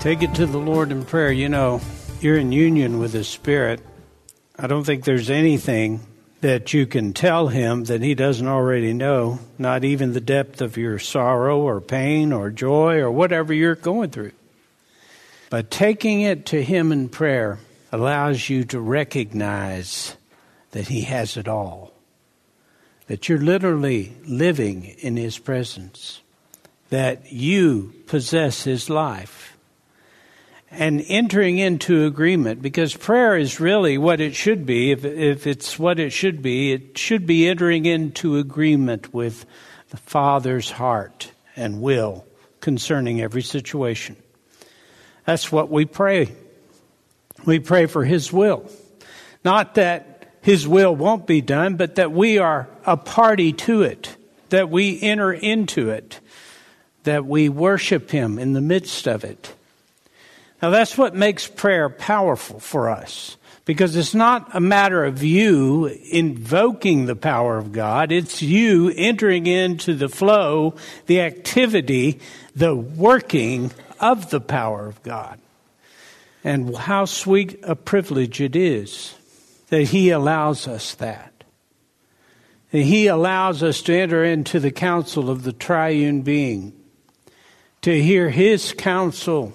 Take it to the Lord in prayer. You know, you're in union with His Spirit. I don't think there's anything that you can tell Him that He doesn't already know, not even the depth of your sorrow or pain or joy or whatever you're going through. But taking it to Him in prayer allows you to recognize that He has it all, that you're literally living in His presence, that you possess His life and entering into agreement because prayer is really what it should be. If, if it's what it should be, it should be entering into agreement with the Father's heart and will concerning every situation. That's what we pray. We pray for His will. Not that His will won't be done, but that we are a party to it, that we enter into it, that we worship Him in the midst of it now, that's what makes prayer powerful for us because it's not a matter of you invoking the power of God, it's you entering into the flow, the activity, the working of the power of God. And how sweet a privilege it is that He allows us that. That He allows us to enter into the counsel of the triune being, to hear His counsel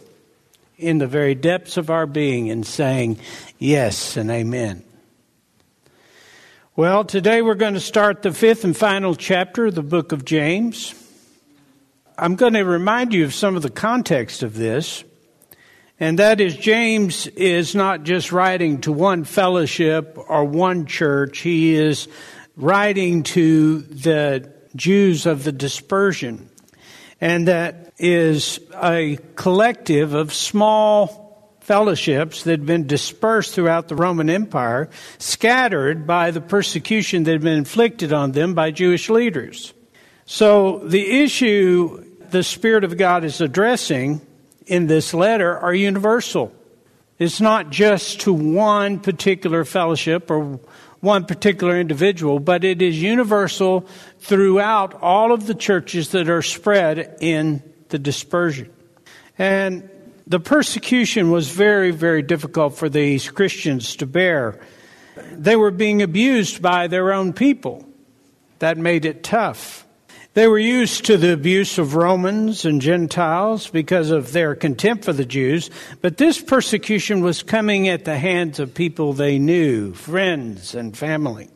in the very depths of our being and saying yes and amen. Well, today we're going to start the fifth and final chapter of the book of James. I'm going to remind you of some of the context of this. And that is, James is not just writing to one fellowship or one church. He is writing to the Jews of the dispersion. And that is a collective of small fellowships that had been dispersed throughout the Roman Empire, scattered by the persecution that had been inflicted on them by Jewish leaders. So the issue the Spirit of God is addressing in this letter are universal. It's not just to one particular fellowship or one particular individual, but it is universal throughout all of the churches that are spread in the dispersion. And the persecution was very, very difficult for these Christians to bear. They were being abused by their own people. That made it tough. They were used to the abuse of Romans and Gentiles because of their contempt for the Jews, but this persecution was coming at the hands of people they knew, friends and family.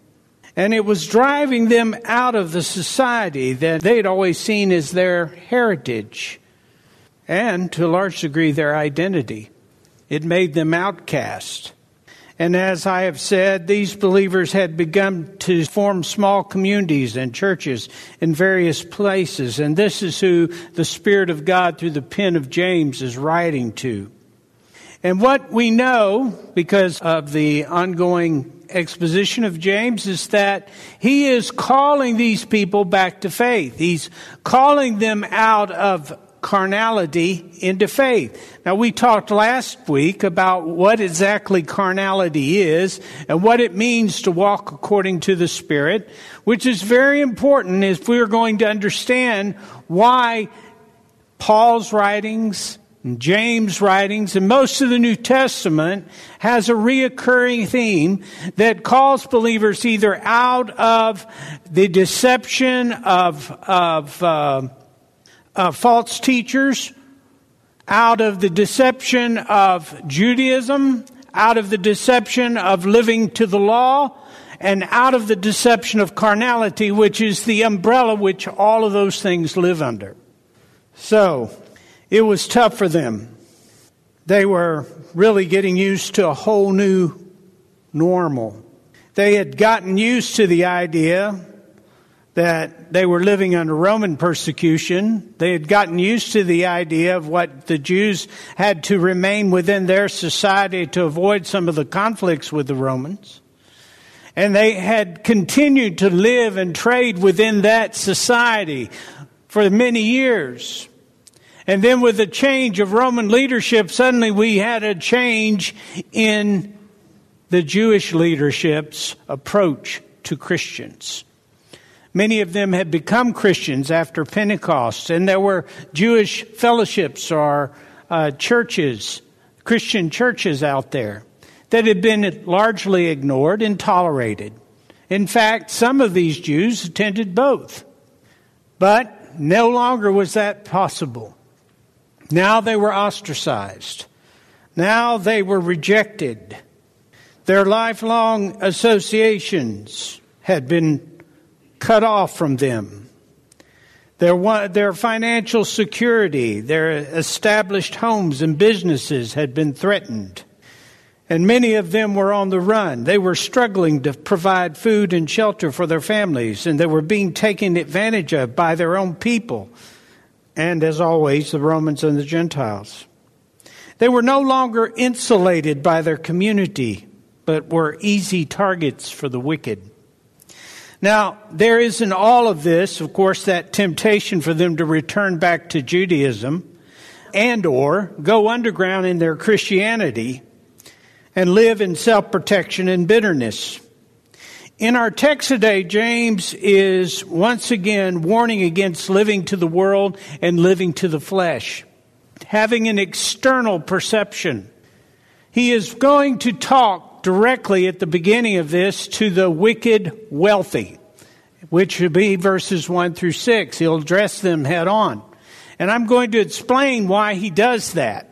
And it was driving them out of the society that they'd always seen as their heritage and, to a large degree, their identity. It made them outcast. And as I have said, these believers had begun to form small communities and churches in various places. And this is who the Spirit of God, through the pen of James, is writing to. And what we know, because of the ongoing exposition of James is that he is calling these people back to faith. He's calling them out of carnality into faith. Now we talked last week about what exactly carnality is and what it means to walk according to the Spirit, which is very important if we're going to understand why Paul's writings, and James' writings, and most of the New Testament has a reoccurring theme that calls believers either out of the deception of, of uh, uh, false teachers, out of the deception of Judaism, out of the deception of living to the law, and out of the deception of carnality, which is the umbrella which all of those things live under. So, it was tough for them. They were really getting used to a whole new normal. They had gotten used to the idea that they were living under Roman persecution. They had gotten used to the idea of what the Jews had to remain within their society to avoid some of the conflicts with the Romans. And they had continued to live and trade within that society for many years. And then with the change of Roman leadership, suddenly we had a change in the Jewish leadership's approach to Christians. Many of them had become Christians after Pentecost, and there were Jewish fellowships or uh, churches, Christian churches out there that had been largely ignored and tolerated. In fact, some of these Jews attended both. But no longer was that possible. Now they were ostracized. Now they were rejected. Their lifelong associations had been cut off from them. Their, their financial security, their established homes and businesses had been threatened. And many of them were on the run. They were struggling to provide food and shelter for their families, and they were being taken advantage of by their own people and as always, the Romans and the Gentiles. They were no longer insulated by their community, but were easy targets for the wicked. Now, there is in all of this, of course, that temptation for them to return back to Judaism and or go underground in their Christianity and live in self-protection and bitterness. In our text today, James is once again warning against living to the world and living to the flesh, having an external perception. He is going to talk directly at the beginning of this to the wicked wealthy, which would be verses 1 through 6. He'll address them head on. And I'm going to explain why he does that.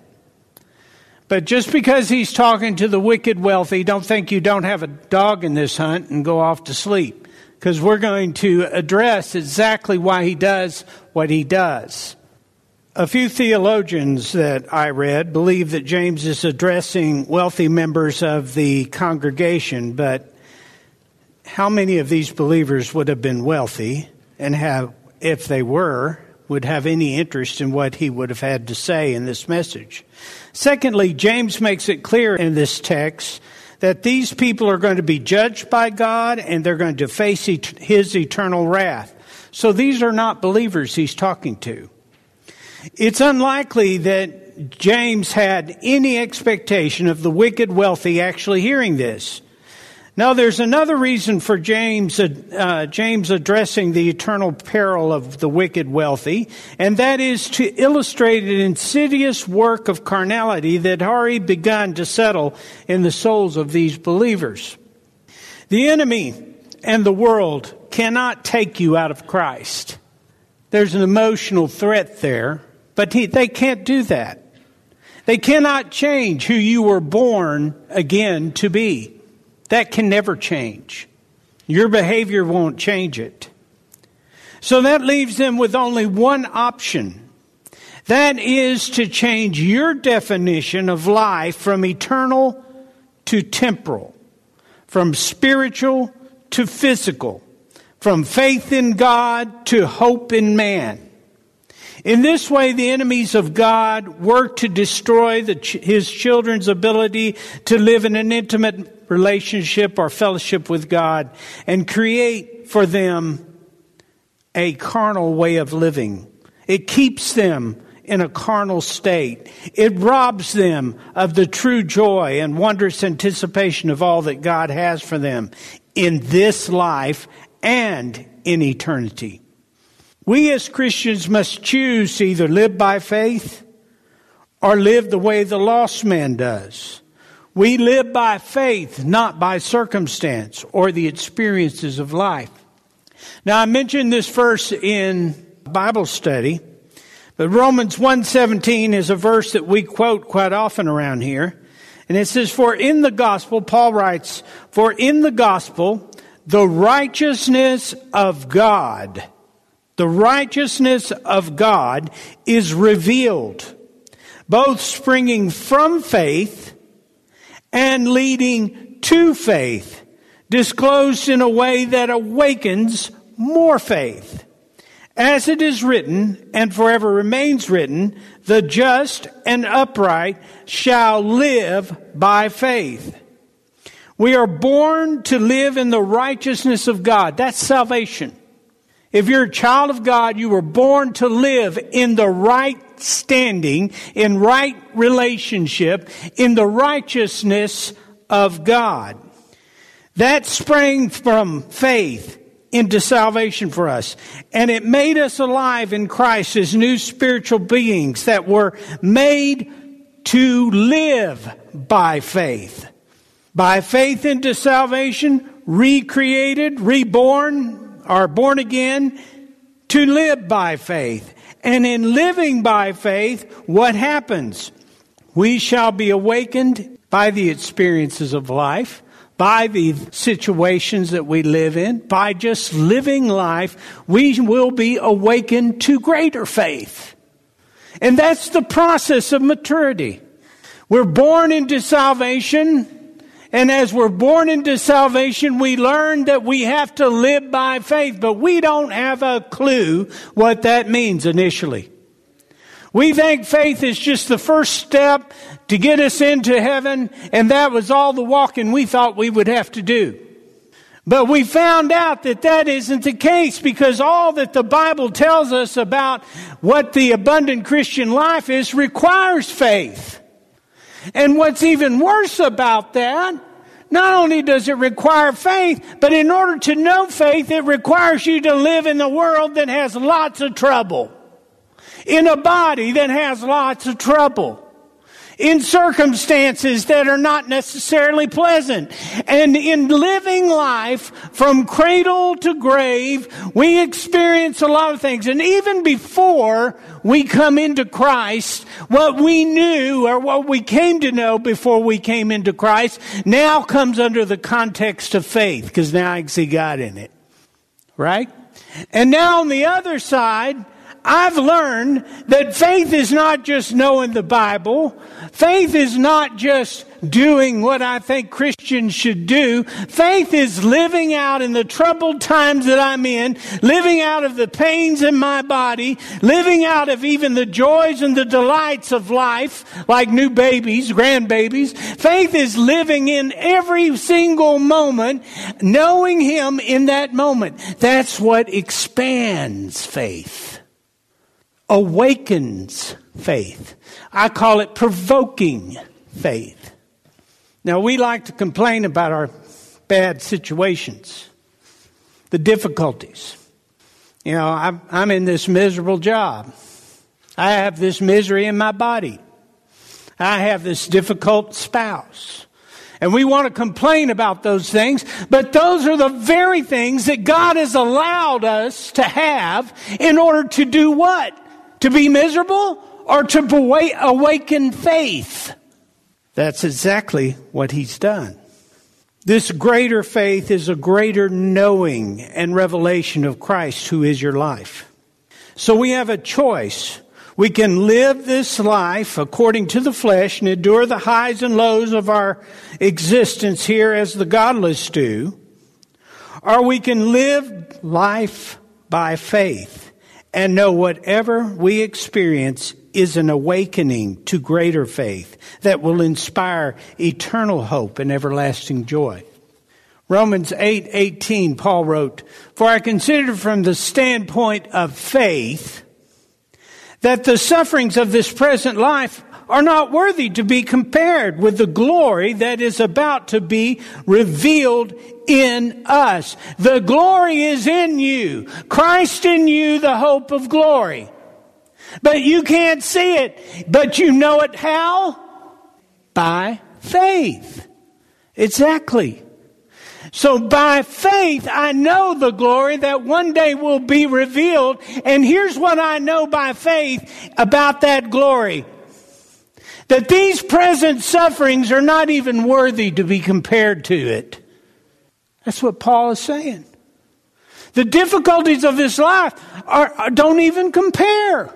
But just because he's talking to the wicked wealthy, don't think you don't have a dog in this hunt and go off to sleep. Because we're going to address exactly why he does what he does. A few theologians that I read believe that James is addressing wealthy members of the congregation, but how many of these believers would have been wealthy and have, if they were, would have any interest in what he would have had to say in this message? Secondly, James makes it clear in this text that these people are going to be judged by God and they're going to face his eternal wrath. So these are not believers he's talking to. It's unlikely that James had any expectation of the wicked wealthy actually hearing this. Now, there's another reason for James, uh, James addressing the eternal peril of the wicked wealthy, and that is to illustrate an insidious work of carnality that had already begun to settle in the souls of these believers. The enemy and the world cannot take you out of Christ. There's an emotional threat there, but he, they can't do that. They cannot change who you were born again to be. That can never change. Your behavior won't change it. So that leaves them with only one option. That is to change your definition of life from eternal to temporal, from spiritual to physical, from faith in God to hope in man. In this way, the enemies of God work to destroy the, his children's ability to live in an intimate relationship or fellowship with God and create for them a carnal way of living. It keeps them in a carnal state. It robs them of the true joy and wondrous anticipation of all that God has for them in this life and in eternity. We as Christians must choose to either live by faith or live the way the lost man does. We live by faith, not by circumstance or the experiences of life. Now I mentioned this verse in Bible study, but Romans 1:17 is a verse that we quote quite often around here. And it says, For in the gospel, Paul writes, For in the gospel, the righteousness of God, the righteousness of God is revealed, both springing from faith and leading to faith, disclosed in a way that awakens more faith. As it is written, and forever remains written, the just and upright shall live by faith. We are born to live in the righteousness of God. That's salvation. If you're a child of God, you were born to live in the right standing, in right relationship, in the righteousness of God. That sprang from faith into salvation for us. And it made us alive in Christ as new spiritual beings that were made to live by faith. By faith into salvation, recreated, reborn, or born again, to live by faith. And in living by faith, what happens? We shall be awakened by the experiences of life by the situations that we live in, by just living life, we will be awakened to greater faith. And that's the process of maturity. We're born into salvation, and as we're born into salvation, we learn that we have to live by faith, but we don't have a clue what that means initially. We think faith is just the first step to get us into heaven, and that was all the walking we thought we would have to do. But we found out that that isn't the case because all that the Bible tells us about what the abundant Christian life is requires faith. And what's even worse about that, not only does it require faith, but in order to know faith, it requires you to live in a world that has lots of trouble. In a body that has lots of trouble in circumstances that are not necessarily pleasant. And in living life from cradle to grave, we experience a lot of things. And even before we come into Christ, what we knew or what we came to know before we came into Christ now comes under the context of faith because now I can see God in it. Right? And now on the other side, I've learned that faith is not just knowing the Bible. Faith is not just doing what I think Christians should do. Faith is living out in the troubled times that I'm in, living out of the pains in my body, living out of even the joys and the delights of life, like new babies, grandbabies. Faith is living in every single moment, knowing Him in that moment. That's what expands faith awakens faith. I call it provoking faith. Now, we like to complain about our bad situations, the difficulties. You know, I'm, I'm in this miserable job. I have this misery in my body. I have this difficult spouse. And we want to complain about those things, but those are the very things that God has allowed us to have in order to do what? To be miserable or to awaken faith? That's exactly what he's done. This greater faith is a greater knowing and revelation of Christ who is your life. So we have a choice. We can live this life according to the flesh and endure the highs and lows of our existence here as the godless do. Or we can live life by faith and know whatever we experience is an awakening to greater faith that will inspire eternal hope and everlasting joy. Romans 8:18 8, Paul wrote, "For I consider from the standpoint of faith that the sufferings of this present life are not worthy to be compared with the glory that is about to be revealed in us. The glory is in you. Christ in you, the hope of glory. But you can't see it. But you know it how? By faith. Exactly. So by faith, I know the glory that one day will be revealed. And here's what I know by faith about that glory. That these present sufferings are not even worthy to be compared to it. That's what Paul is saying. The difficulties of this life are, don't even compare.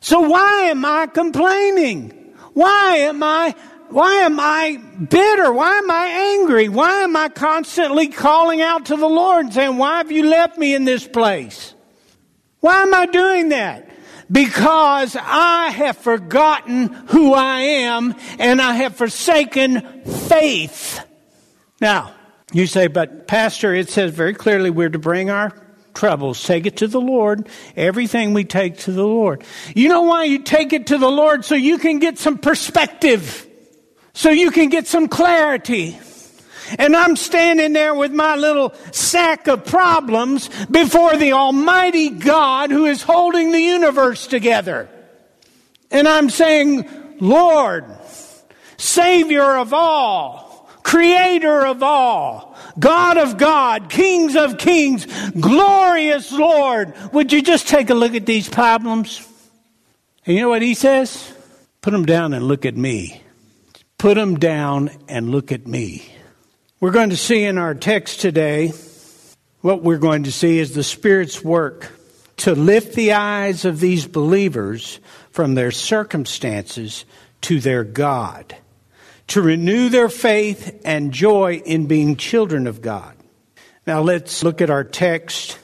So why am I complaining? Why am I why am I bitter? Why am I angry? Why am I constantly calling out to the Lord and saying, Why have you left me in this place? Why am I doing that? Because I have forgotten who I am and I have forsaken faith. Now, you say, but Pastor, it says very clearly we're to bring our troubles, take it to the Lord. Everything we take to the Lord. You know why you take it to the Lord? So you can get some perspective so you can get some clarity. And I'm standing there with my little sack of problems before the Almighty God who is holding the universe together. And I'm saying, Lord, Savior of all, Creator of all, God of God, Kings of Kings, glorious Lord, would you just take a look at these problems? And you know what He says? Put them down and look at me. Put them down and look at me. We're going to see in our text today, what we're going to see is the Spirit's work to lift the eyes of these believers from their circumstances to their God, to renew their faith and joy in being children of God. Now let's look at our text,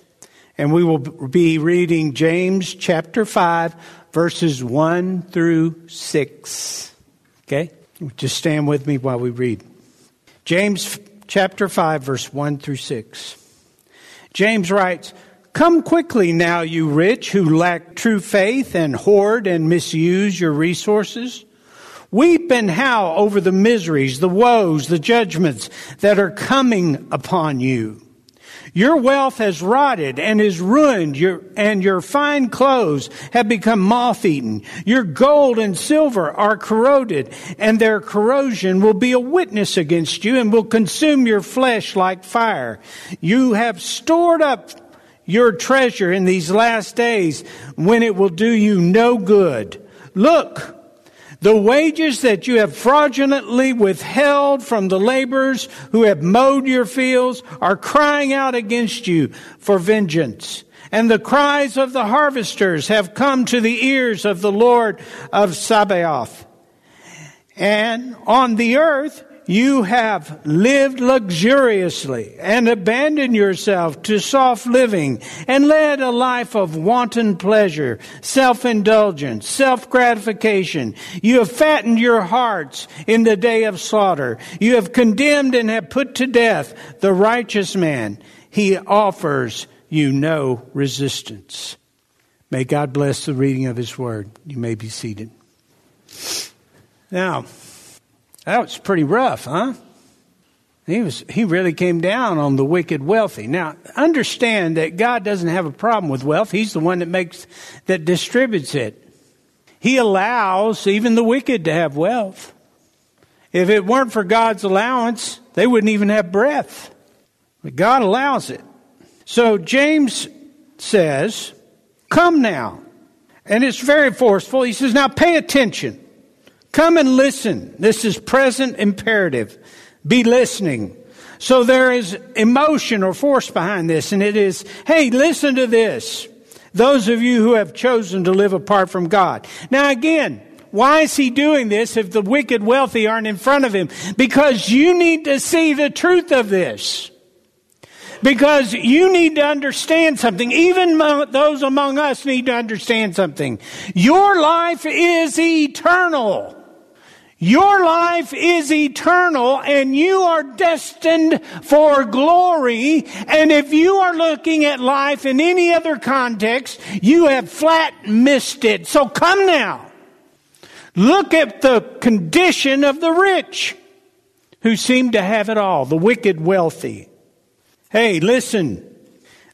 and we will be reading James chapter 5, verses 1 through 6. Okay? Just stand with me while we read. James chapter 5, verse 1 through 6. James writes, Come quickly now, you rich who lack true faith and hoard and misuse your resources. Weep and howl over the miseries, the woes, the judgments that are coming upon you. Your wealth has rotted and is ruined, your, and your fine clothes have become moth eaten. Your gold and silver are corroded, and their corrosion will be a witness against you and will consume your flesh like fire. You have stored up your treasure in these last days when it will do you no good. Look, the wages that you have fraudulently withheld from the laborers who have mowed your fields are crying out against you for vengeance. And the cries of the harvesters have come to the ears of the Lord of Sabaoth. And on the earth, you have lived luxuriously and abandoned yourself to soft living and led a life of wanton pleasure, self-indulgence, self-gratification. You have fattened your hearts in the day of slaughter. You have condemned and have put to death the righteous man. He offers you no resistance. May God bless the reading of his word. You may be seated. Now, that was pretty rough, huh? He was he really came down on the wicked wealthy. Now, understand that God doesn't have a problem with wealth. He's the one that makes that distributes it. He allows even the wicked to have wealth. If it weren't for God's allowance, they wouldn't even have breath. But God allows it. So James says, Come now. And it's very forceful. He says, Now pay attention. Come and listen. This is present imperative. Be listening. So there is emotion or force behind this, and it is, hey, listen to this. Those of you who have chosen to live apart from God. Now again, why is he doing this if the wicked wealthy aren't in front of him? Because you need to see the truth of this. Because you need to understand something. Even those among us need to understand something. Your life is eternal. Your life is eternal and you are destined for glory. And if you are looking at life in any other context, you have flat missed it. So come now. Look at the condition of the rich who seem to have it all, the wicked wealthy. Hey, listen.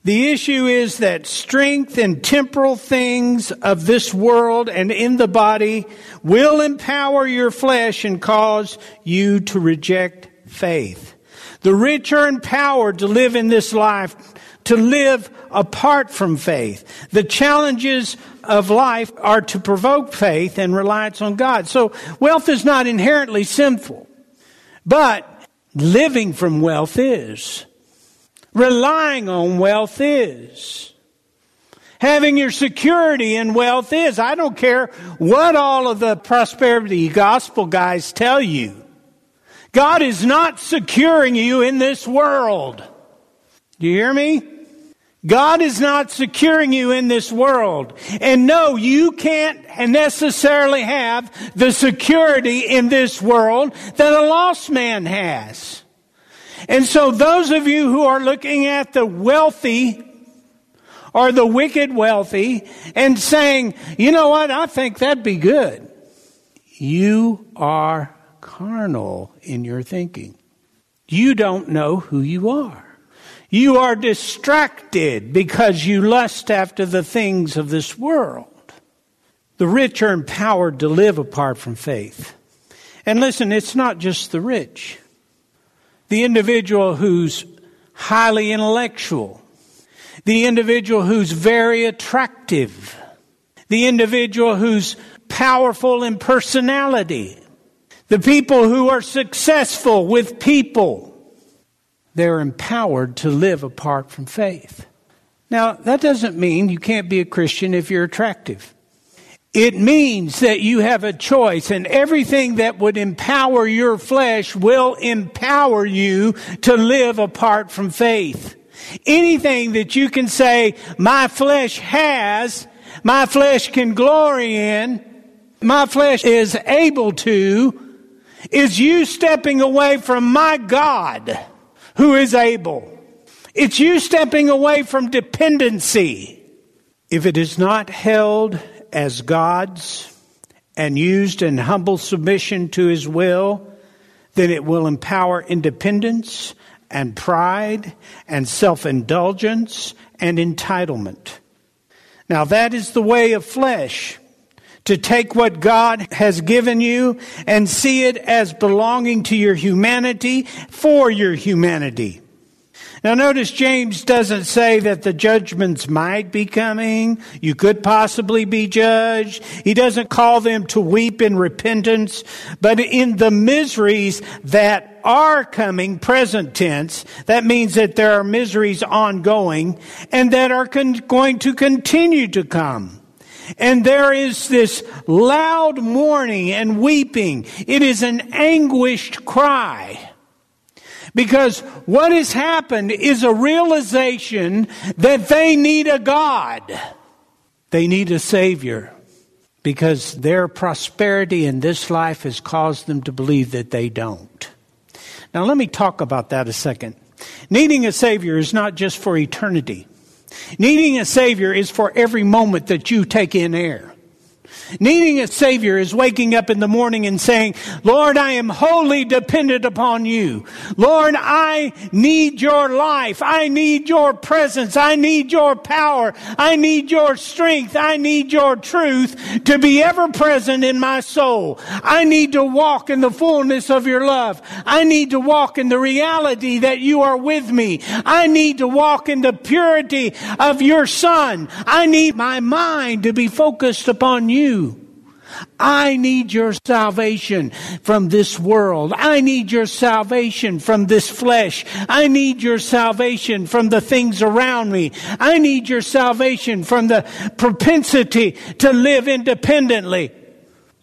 The issue is that strength and temporal things of this world and in the body will empower your flesh and cause you to reject faith. The rich are empowered to live in this life, to live apart from faith. The challenges of life are to provoke faith and reliance on God. So wealth is not inherently sinful, but living from wealth is. Relying on wealth is. Having your security in wealth is. I don't care what all of the prosperity gospel guys tell you. God is not securing you in this world. Do you hear me? God is not securing you in this world. And no, you can't necessarily have the security in this world that a lost man has. And so those of you who are looking at the wealthy or the wicked wealthy and saying, you know what, I think that'd be good. You are carnal in your thinking. You don't know who you are. You are distracted because you lust after the things of this world. The rich are empowered to live apart from faith. And listen, it's not just the rich. The individual who's highly intellectual, the individual who's very attractive, the individual who's powerful in personality, the people who are successful with people, they're empowered to live apart from faith. Now, that doesn't mean you can't be a Christian if you're attractive. It means that you have a choice and everything that would empower your flesh will empower you to live apart from faith. Anything that you can say, my flesh has, my flesh can glory in, my flesh is able to, is you stepping away from my God who is able. It's you stepping away from dependency. If it is not held as God's and used in humble submission to His will, then it will empower independence and pride and self indulgence and entitlement. Now, that is the way of flesh to take what God has given you and see it as belonging to your humanity for your humanity. Now notice James doesn't say that the judgments might be coming. You could possibly be judged. He doesn't call them to weep in repentance, but in the miseries that are coming, present tense, that means that there are miseries ongoing and that are con- going to continue to come. And there is this loud mourning and weeping. It is an anguished cry. Because what has happened is a realization that they need a God. They need a Savior. Because their prosperity in this life has caused them to believe that they don't. Now, let me talk about that a second. Needing a Savior is not just for eternity. Needing a Savior is for every moment that you take in air. Needing a Savior is waking up in the morning and saying, Lord, I am wholly dependent upon you. Lord, I need your life. I need your presence. I need your power. I need your strength. I need your truth to be ever present in my soul. I need to walk in the fullness of your love. I need to walk in the reality that you are with me. I need to walk in the purity of your son. I need my mind to be focused upon you. I need your salvation from this world. I need your salvation from this flesh. I need your salvation from the things around me. I need your salvation from the propensity to live independently.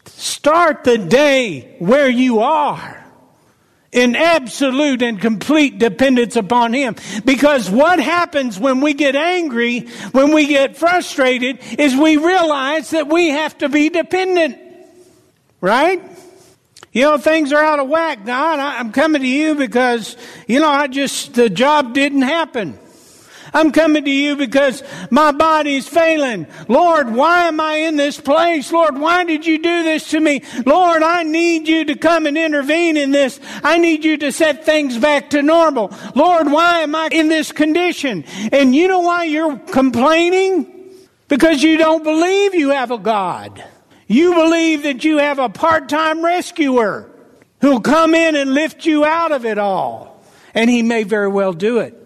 Start the day where you are in absolute and complete dependence upon Him. Because what happens when we get angry, when we get frustrated, is we realize that we have to be dependent. Right? You know, things are out of whack, God. I'm coming to you because, you know, I just, the job didn't happen. I'm coming to you because my body's failing. Lord, why am I in this place? Lord, why did you do this to me? Lord, I need you to come and intervene in this. I need you to set things back to normal. Lord, why am I in this condition? And you know why you're complaining? Because you don't believe you have a God. You believe that you have a part-time rescuer who'll come in and lift you out of it all. And he may very well do it.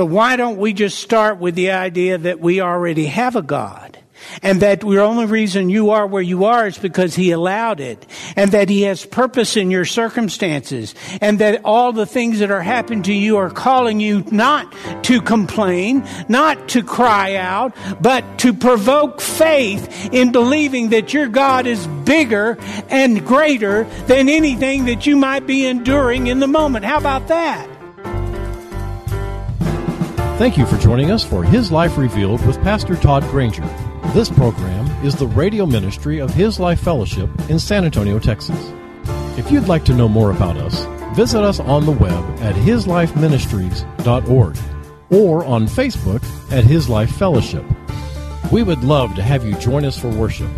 But why don't we just start with the idea that we already have a God? And that the only reason you are where you are is because He allowed it. And that He has purpose in your circumstances. And that all the things that are happening to you are calling you not to complain, not to cry out, but to provoke faith in believing that your God is bigger and greater than anything that you might be enduring in the moment. How about that? Thank you for joining us for His Life Revealed with Pastor Todd Granger. This program is the radio ministry of His Life Fellowship in San Antonio, Texas. If you'd like to know more about us, visit us on the web at hislifeministries.org or on Facebook at His Life Fellowship. We would love to have you join us for worship.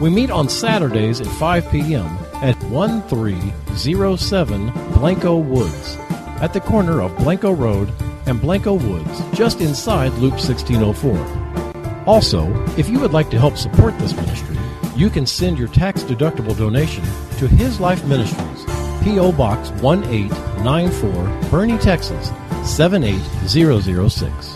We meet on Saturdays at 5 p.m. at 1307 Blanco Woods at the corner of Blanco Road and Blanco Woods, just inside Loop 1604. Also, if you would like to help support this ministry, you can send your tax deductible donation to His Life Ministries, P.O. Box 1894, Boerne, Texas 78006.